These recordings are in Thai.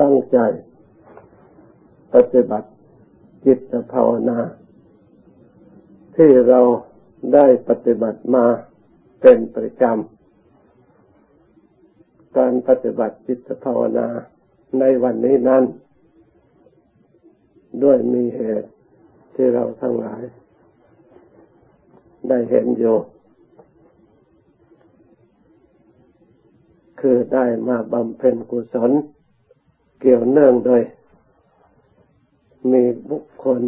ตั้งใจ ปฏิบัติจิตภาวนา ที่เราได้ปฏิบัติมาเป็นประจำ การปฏิบัติจิตภาวนาในวันนี้นั้น ด้วยมีเหตุที่เราทั้งหลาย ได้เห็นอยู่คือได้มาบำเพ็ญกุศล เกี่ยวเนื่องโดย มีบุคคล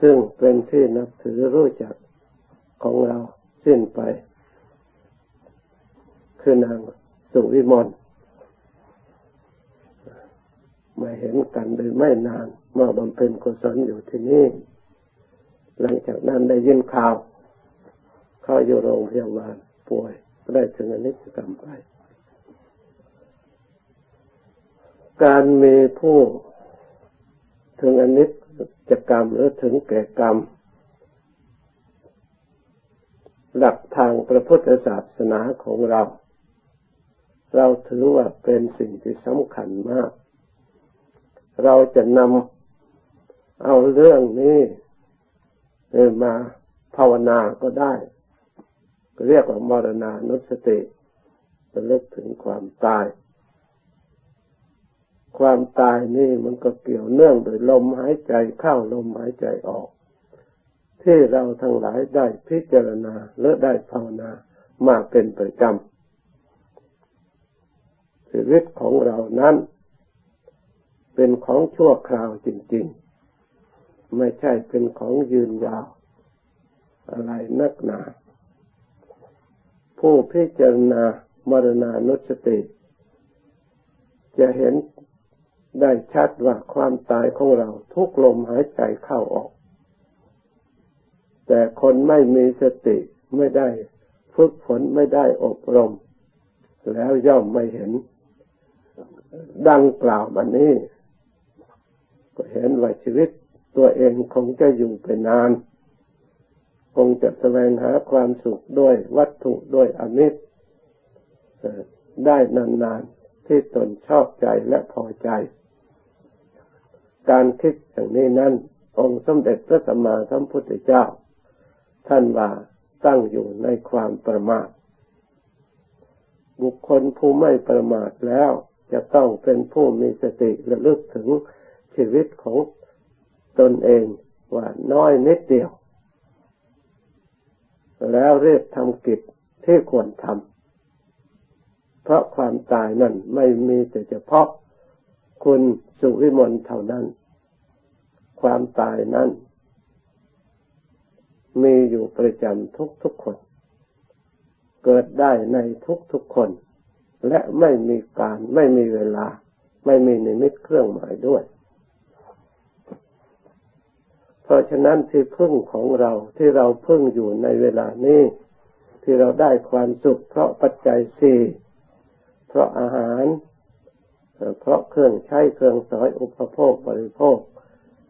ซึ่งเป็นที่นับถือรู้จักของเราสิ้นไป คือนางสุวิมลมาเห็นกันโดยไม่นานเมาบำเพ็ญกุศลอยู่ที่นี่หลังจากนั้นได้ยินข่าว เขาอยู่โรงพยาบาลป่วยได้ถึงอนิจกรรมไป การมีผู้ถึงอนิจจกรรมหรือถึงแก่กรรม หลักทางพระพุทธศาสนาของเรา เราถือว่าเป็นสิ่งที่สำคัญมาก เราจะนำเอาเรื่องนี้มาภาวนาก็ได้ เรียกว่ามรณานุสติจะเลิกถึงความตาย ความตายนี่มันก็เกี่ยวเนื่องโดยลมหายใจเข้าลมหายใจออก ที่เราทั้งหลายได้พิจารณาและได้ภาวนามาเป็นประจำชีวิตของเรานั้น เป็นของชั่วคราวจริง ๆ ไม่ใช่เป็นของยืนยาว อะไรนักหนา ผู้พิจารณามรณานุสติจะเห็น ได้ชัดว่าความตายของเราทุกลมหายใจเข้าออก แต่คนไม่มีสติไม่ได้ฝึกฝนไม่ได้อบรม แล้วย่อมไม่เห็น ดังกล่าวมานี้ ก็เห็นว่าชีวิตตัวเองคงจะอยู่ไปนาน คงจะแสวงหาความสุขด้วยวัตถุด้วยอมิตรได้นานๆที่ตนชอบใจและพอใจ การคิดอย่างนี้นั้น องค์สมเด็จพระสัมมาสัมพุทธเจ้า ท่านว่าตั้งอยู่ในความประมาท บุคคลผู้ไม่ประมาทแล้วจะต้องเป็นผู้มีสติระลึกถึงชีวิตของตนเองว่าน้อยนิดเดียว แล้วเรียกทำกิจที่ควรทำเพราะความตายนั้นไม่มีแต่เฉพาะ คุณสุวิมลเท่านั้น ความตายนั้น มีอยู่ประจำทุกทุกคน เกิดได้ในทุกทุกคน และไม่มีการไม่มีเวลา ไม่มีนิมิตเครื่องหมายด้วย เพราะฉะนั้นที่พึ่งของเราที่เราพึ่งอยู่ในเวลานี้ที่เราได้ความสุขเพราะปัจจัยสี่เพราะอาหาร เพราะเครื่องใช้เครื่องสอยอุปโภคบริโภค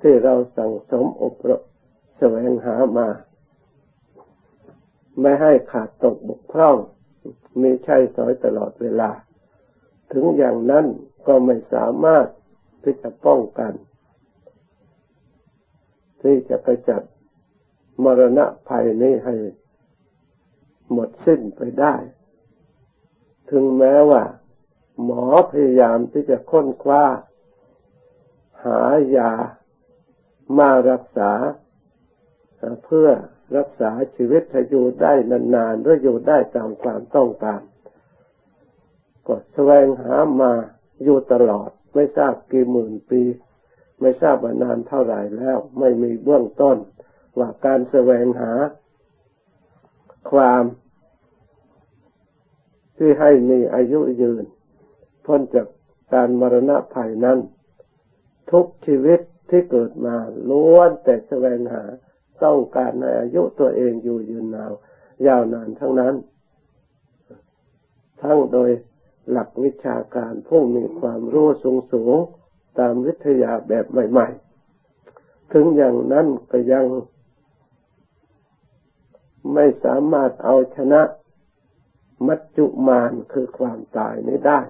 ที่เราสั่งสมอบรมแสวงหามา ไม่ให้ขาดตกบกพร่อง มีใช้สอยตลอดเวลา ถึงอย่างนั้นก็ไม่สามารถที่จะป้องกัน ที่จะไปจัดมรณะภัยนี้ให้หมดสิ้นไปได้ ถึงแม้ว่า หมอพยายามที่จะค้นคว้า หายามารักษา เพื่อรักษาชีวิตให้อยู่ได้นานๆหรืออยู่ได้ตามความต้องการก็แสวงหามาอยู่ตลอด ไม่ทราบกี่หมื่นปี ไม่ทราบว่านานเท่าไหร่แล้ว ไม่มีเบื้องต้น ว่าการแสวงหา ความที่ให้มีอายุยืน พ้นจากการมรณะภัยนั้น ทุกชีวิตที่เกิดมาล้วนแต่แสวงหาต้องการในอายุตัวเองอยู่ยืนนาว ยาวนานทั้งนั้น ทั้งโดยหลักวิชาการผู้มีความรู้สูงสูงตามวิทยาแบบใหม่ ๆ ถึงอย่างนั้นก็ยังไม่สามารถเอาชนะมัจจุมานคือความตายนี้ได้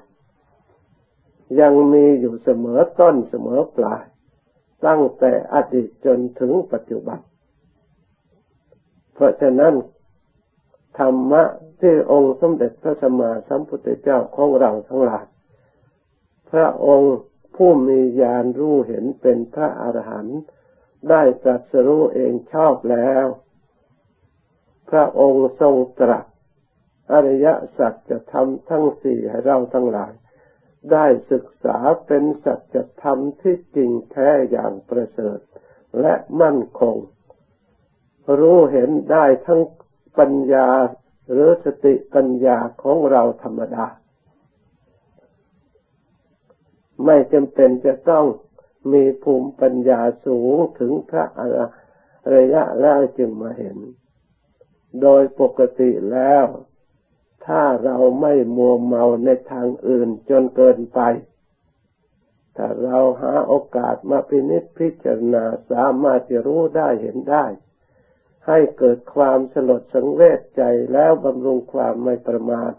ยังมีอยู่เสมอต้นเสมอปลาย ตั้งแต่อดีตจนถึงปัจจุบัน เพราะฉะนั้น ธรรมะที่องค์สมเด็จพระสัมมาสัมพุทธเจ้าของเราทั้งหลาย พระองค์ผู้มีญาณรู้เห็นเป็นพระอรหันต์ได้ตรัสรู้เองชอบแล้ว พระองค์ทรงตรัสอริยสัจจะทำทั้งสี่ให้เราทั้งหลาย ได้ศึกษาเป็นสัจธรรมที่จริงแท้อย่างประเสริฐและมั่นคง รู้เห็นได้ทั้งปัญญาหรือสติปัญญาของเราธรรมดา ไม่จำเป็นจะต้องมีภูมิปัญญาสูงถึงพระอริยะแล้วจึงมาเห็น โดยปกติแล้ว ถ้าเราไม่มัวเมาในทางอื่นจนเกินไป ถ้าเราหาโอกาสมาพินิจพิจารณาสามารถจะรู้ได้เห็นได้ ให้เกิดความสลดสังเวชใจแล้วบำรุงความไม่ประมาท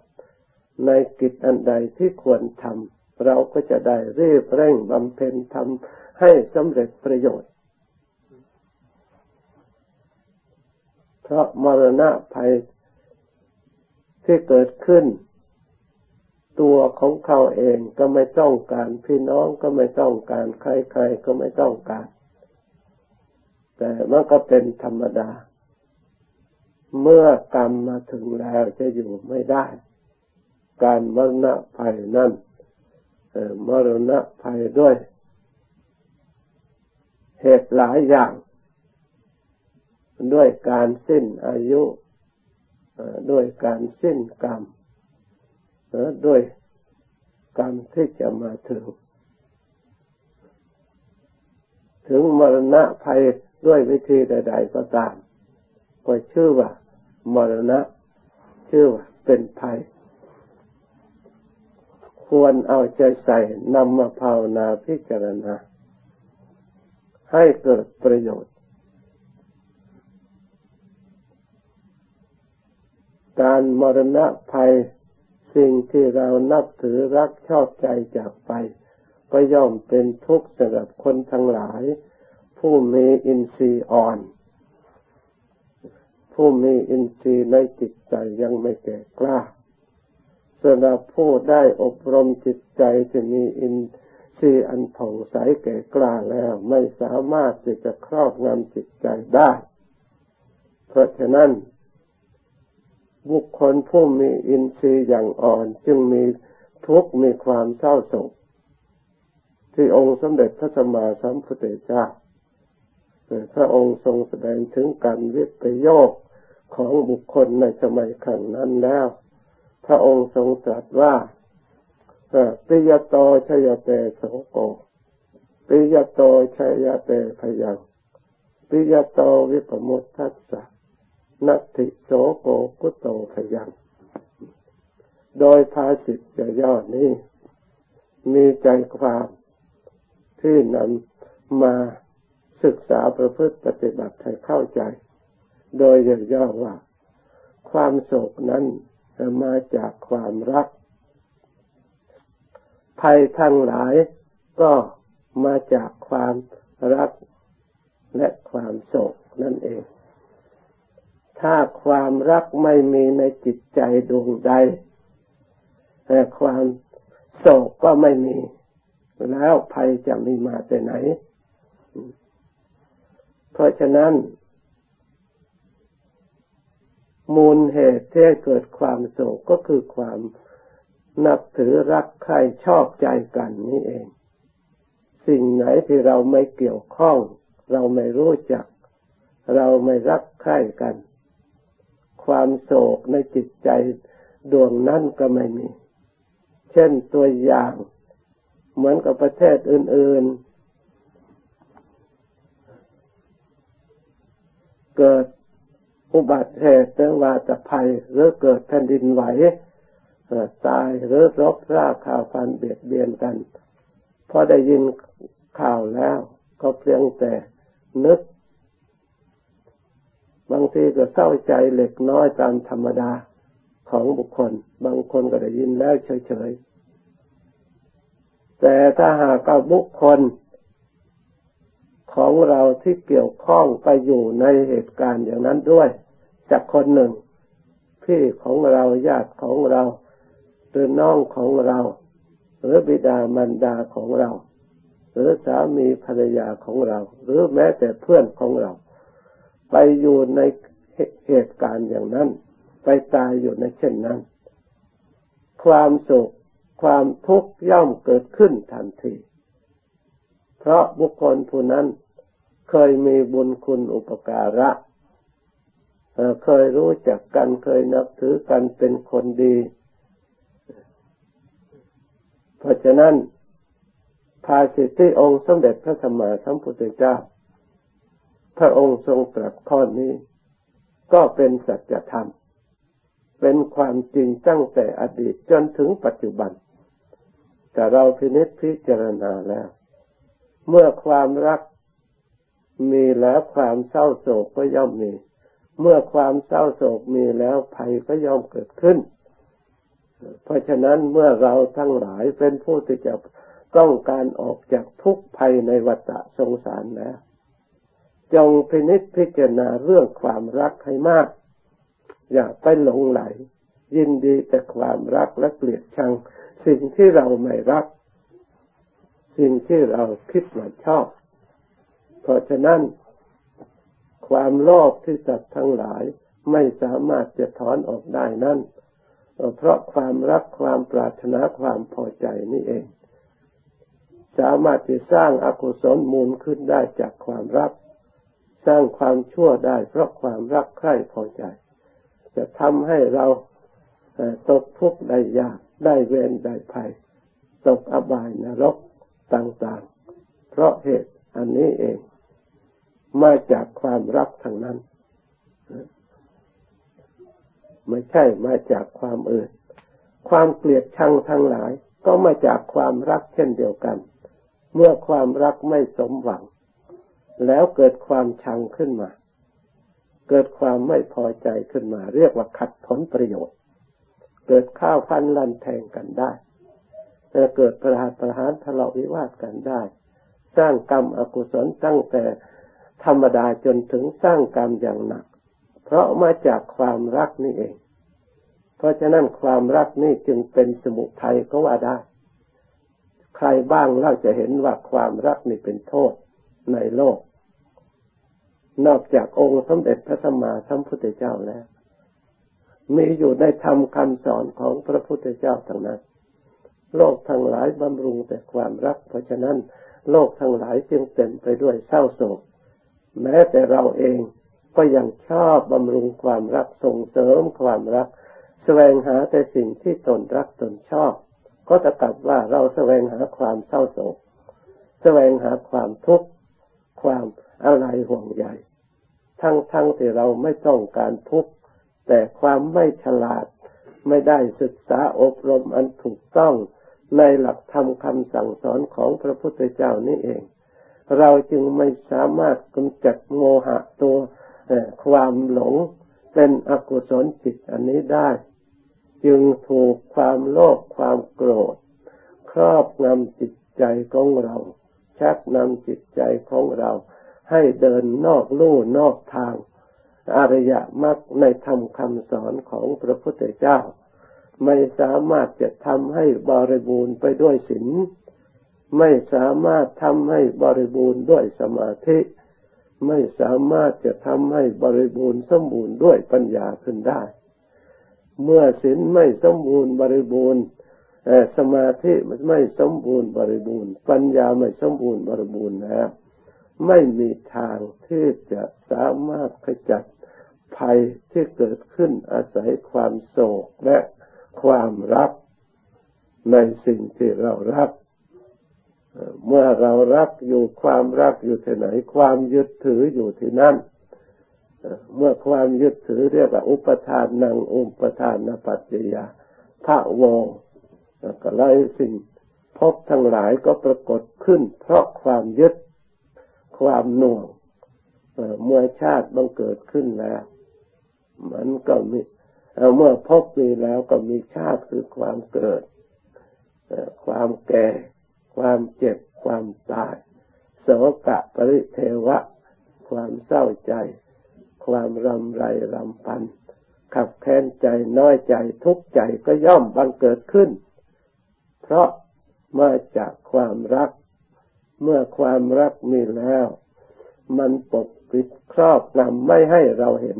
ในกิจอันใดที่ควรทำเราก็จะได้รีบเร่งบำเพ็ญทำให้สำเร็จประโยชน์ เพราะมรณะภัย ที่เกิดขึ้น ตัวของเขาเองก็ไม่ต้องการ พี่น้องก็ไม่ต้องการ ใครๆก็ไม่ต้องการ แต่มันก็เป็นธรรมดา เมื่อกรรมมาถึงแล้วจะอยู่ไม่ได้ การมรณะภัยนั่นมรณะภัยด้วย เหตุหลายอย่าง ด้วยการสิ้นอายุ ด้วยการสิ้นกรรมด้วยกรรมที่จะมาถึง ถึงมรณะภัยด้วยวิธีใดๆก็ตามก็ชื่อว่า มรณะ ชื่อว่าเป็นภัย ควรเอาใจใส่นำมาภาวนาพิจารณา ให้เกิดประโยชน์ การมรณะภัยสิ่งที่เรานับถือรักชอบใจจากไป ก็ย่อมเป็นทุกข์สำหรับคนทั้งหลาย ผู้มีอินทรีย์อ่อน ผู้มีอินทรีย์ในจิตใจยังไม่แก่กล้าสำหรับผู้ได้อบรมจิตใจที่มีอินทรีย์อันผ่องใสแก่กล้าแล้วไม่สามารถที่จะครอบงำจิตใจได้ เพราะฉะนั้น บุคคลผู้มีอินทรีย์อย่างอ่อนจึงมีทุกข์มีความเศร้าโศกที่องค์สมเด็จพระสัมมาสัมพุทธเจ้าพระองค์ทรงแสดงถึงการวิปโยคของบุคคลในสมัยขังนั้นแล้ว พระองค์ทรงตรัสว่าปิยโตชยเตโสโกปิยโตชยเตพยังปิยโตวิปมุตทัสสะ นัตติโสโกกุโตขยังโดยภาสิตจะย่อนี้ มีใจความที่นำมาศึกษาประพฤติปฏิบัติให้เข้าใจ โดยย่อว่า ความโศกนั้นมาจากความรัก ภัยทั้งหลายก็มาจากความรักและความโศกนั่นเอง ถ้าความรักไม่มีในจิตใจดวงใดแต่ความโศกก็ไม่มี แล้วภัยจะมีมาแต่ไหน เพราะฉะนั้น มูลเหตุที่เกิดความโศกก็คือความนับถือรักใครชอบใจกันนี่เอง สิ่งไหนที่เราไม่เกี่ยวข้อง เราไม่รู้จัก เราไม่รักใครกัน ความโศกในจิตใจดวงนั้นก็ไม่มี เช่นตัวอย่าง เหมือนกับประเทศอื่น ๆ เกิดอุบัติเหตุหรือว่าจะภัยหรือเกิดแผ่นดินไหวตายหรือรบราข่าวฟันเบียดเบียนกันพอได้ยินข่าวแล้ว ก็เพียงแต่นึก บางทีก็เศร้าใจเล็กน้อยตามธรรมดาของบุคคล บางคนก็ได้ยินแล้วเฉยๆ แต่ถ้าหากบบุคคลของเราที่เกี่ยวข้องไปอยู่ในเหตุการณ์อย่างนั้นด้วยจากคนหนึ่ง พี่ของเราญาติของเราหรือน้องของเรา หรือบิดามารดาของเรา หรือสามีภรรยาของเรา หรือแม้แต่เพื่อนของเรา ไปอยู่ในเหตุการณ์อย่างนั้น ไปตายอยู่ในเช่นนั้น ความสุขความทุกข์ย่อมเกิดขึ้นทันที เพราะบุคคลผู้นั้นเคยมีบุญคุณอุปการะ เคยรู้จักกันเคยนับถือกันเป็นคนดี เพราะฉะนั้นภาสิทธิองค์สมเด็จพระสัมมาสัมพุทธเจ้า พระองค์ทรงตรัสข้อนี้ ก็เป็นสัจธรรม เป็นความจริงตั้งแต่อดีตจนถึงปัจจุบัน แต่เราพินิจพิจารณาแล้ว เมื่อความรักมีแล้วความเศร้าโศกก็ย่อมมี เมื่อความเศร้าโศกมีแล้วภัยก็ย่อมเกิดขึ้น เพราะฉะนั้นเมื่อเราทั้งหลายเป็นผู้ที่จะต้องการออกจากทุกภัยในวัฏสงสารแล้ว จงพินิจพิจารณาเรื่องความรักให้มาก อย่าไปหลงไหล ยินดีแต่ความรักและเกลียดชัง สิ่งที่เราไม่รัก สิ่งที่เราคิดว่าชอบ เพราะฉะนั้น ความโลภที่สัตว์ทั้งหลายไม่สามารถจะถอนออกได้นั่นเพราะความรักความปรารถนาความพอใจนี่เอง สามารถจะสร้างอากุศลมูลขึ้นได้จากความรัก สร้างความชั่วได้ เพราะความรักใคร่พอใจ จะทำให้เราตกทุกข์ได้ยากได้เวรได้ภัย ตกอบายนรกต่างๆ เพราะเหตุอันนี้เอง มาจากความรักทางนั้น ไม่ใช่มาจากความอื่น ความเกลียดชังทั้งหลาย ก็มาจากความรักเช่นเดียวกัน เมื่อความรักไม่สมหวัง แล้วเกิดความชังขึ้นมา เกิดความไม่พอใจขึ้นมา เรียกว่าขัดผลประโยชน์ เกิดข้าวฟันลันแทงกันได้จะเกิดประหารประหารทะเลาะวิวาทกันได้ สร้างกรรมอกุศลตั้งแต่ธรรมดาจนถึงสร้างกรรมอย่างหนัก เพราะมาจากความรักนี่เอง เพราะฉะนั้นความรักนี่จึงเป็นสมุทัยก็ว่าได้ ใครบ้างเราจะเห็นว่าความรักนี่เป็นโทษในโลก นอกจากองค์สมเด็จพระสัมมาสัมพุทธเจ้าแล้ว มีอยู่ในธรรมคำสอนของพระพุทธเจ้าทั้งนั้น โลกทั้งหลายบำรุงแต่ความรัก เพราะฉะนั้นโลกทั้งหลายจึงเต็มไปด้วยเศร้าโศก แม้แต่เราเองก็ยังชอบบำรุงความรักส่งเสริมความรัก แสวงหาแต่สิ่งที่ตนรักตนชอบ ก็จะกลับว่าเราแสวงหาความเศร้าโศก แสวงหาความทุกข์ ความอะไรห่วงใยทั้งๆทที่เราไม่ต้องการทุกข์แต่ความไม่ฉลาดไม่ได้ศึกษาอบรมอันถูกต้องในหลักธรรมคำสั่งสอนของพระพุทธเจ้านี่เอง เราจึงไม่สามารถกำจัดโมหะตัวความหลงเป็นอกุศลจิตอันนี้ได้ จึงถูกความโลภความโกรธ ครอบงำจิตใจของเรา ชักนำจิตใจของเราให้เดินนอกลู่นอกทางอริยมรรคในธรรมคำสอนของพระพุทธเจ้า ไม่สามารถจะทำให้บริบูรณ์ไปด้วยศีลไม่สามารถทำให้บริบูรณ์ด้วยสมาธิ ไม่สามารถจะทำให้บริบูรณ์สมบูรณ์ด้วยปัญญาขึ้นได้ เมื่อศีลไม่สมบูรณ์บริบูรณ์ แต่สมาธิไม่สมบูรณ์บริบูรณ์ ปัญญาไม่สมบูรณ์บริบูรณ์แล้วไม่มีทางที่จะสามารถขจัดภัยที่เกิดขึ้นอาศัยความโศกและความรักในสิ่งที่เรารัก เมื่อเรารักอยู่ความรักอยู่ที่ไหน ความยึดถืออยู่ที่นั่น เมื่อความยึดถือเรียกว่าอุปทานนังอุปทานนปัจจยาพระวง ก็ไล่สิ่งพบทั้งหลายก็ปรากฏขึ้น เพราะความยึดความหน่วงเมื่อชาติบังเกิดขึ้นแล้ว มันก็มีเมื่อพบมีแล้วก็มีชาติคือความเกิด ความแก่คความเจ็บ ความตายโสกะปริเทวะ ความเศร้าใจ ความรำไรรำพันขับแค้นใจน้อยใจทุกข์ใจก็ย่อมบังเกิดขึ้น เพราะมาจากความรัก เมื่อความรักมีแล้ว มันปกปิดครอบงำไม่ให้เราเห็น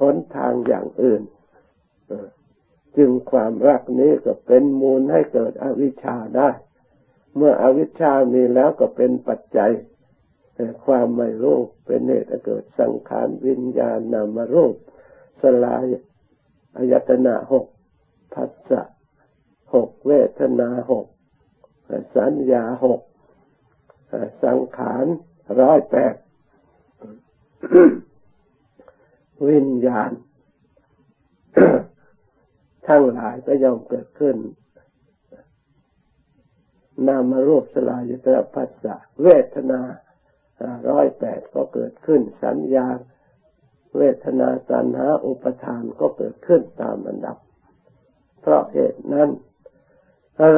หนทางอย่างอื่น จึงความรักนี้ก็เป็นมูลให้เกิดอวิชชาได้ เมื่ออวิชชามีแล้วก็เป็นปัจจัยความไม่รู้เป็นเหตุเกิดสังขารวิญญาณนามรูป สลายอายตนะหกพัสสะ หกเวทนาหกสัญญาหกสังขารร้อยแปดวิญญาณ ทั้งหลายก็ย่อมเกิดขึ้น นามรูปสลายตระพัสสะเวทนาร้อยแปดก็เกิดขึ้น สัญญา เวทนาสัญหาอุปทานก็เกิดขึ้นตามอันดับ เพราะเหตุนั้น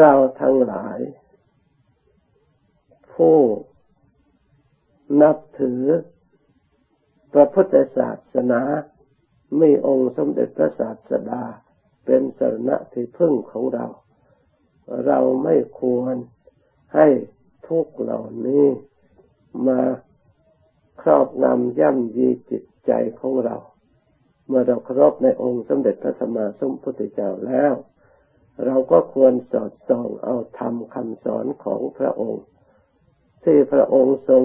เราทั้งหลาย ผู้นับถือพระพุทธศาสนาไมีองค์สมเด็จพระศาสดาเป็นสรณะที่พึ่งของเรา เราไม่ควรให้ทุกเหล่านี้มาครอบงำย่ำยีจิตใจของเรา เมื่อเราเคารพในองค์สมเด็จพระสัมมาสัมพุทธเจ้าแล้ว เราก็ควรสอดส่องเอาธรรมคำสอนของพระองค์ ที่พระองค์ทรง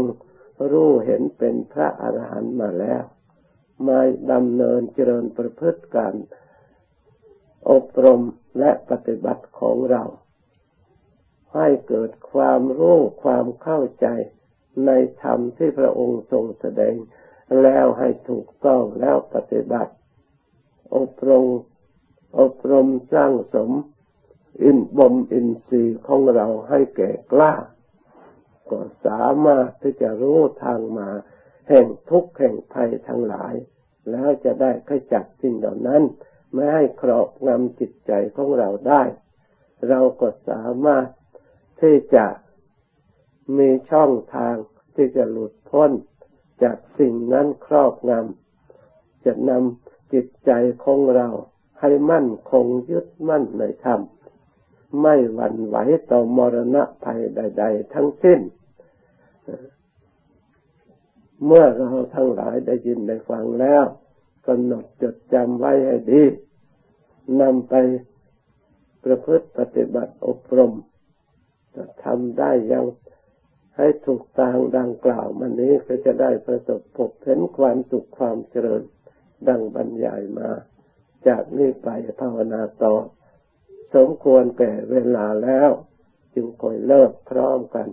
รู้เห็นเป็นพระอรหันต์มาแล้ว มาดำเนินเจริญประพฤติการอบรมและปฏิบัติของเรา ให้เกิดความรู้ความเข้าใจในธรรมที่พระองค์ทรงแสดงแล้วให้ถูกต้องแล้วปฏิบัติ อบรมอบรมสร้างสม อินบ่มอินทรีย์ของเราให้แก่กล้า ก็สามารถที่จะรู้ทางมา แห่งทุกข์แห่งภัยทั้งหลาย แล้วจะได้ขจัดสิ่งเหล่านั้น ไม่ให้ครอบงำจิตใจของเราได้ เราก็สามารถที่จะมีช่องทางที่จะหลุดพ้น จากสิ่งนั้นครอบงำจะนำจิตใจของเราให้มั่นคงยึดมั่นในธรรม ไม่หวั่นไหวต่อมรณะภัยใด ๆ ทั้งสิ้น เมื่อเราทั้งหลายได้ยินได้ฟังแล้วกำหนดจดจำไว้ให้ดีนำไปประพฤติปฏิบัติอบรมจะทำได้ยังให้ถูกตางดังกล่าวมันนี้ก็จะได้ประสบพบเห็นความสุขความเจริญดังบรรยายมา จากนี้ไปภาวนาต่อ สมควรแก่เวลาแล้ว จึงคอยเลิกพร้อมกัน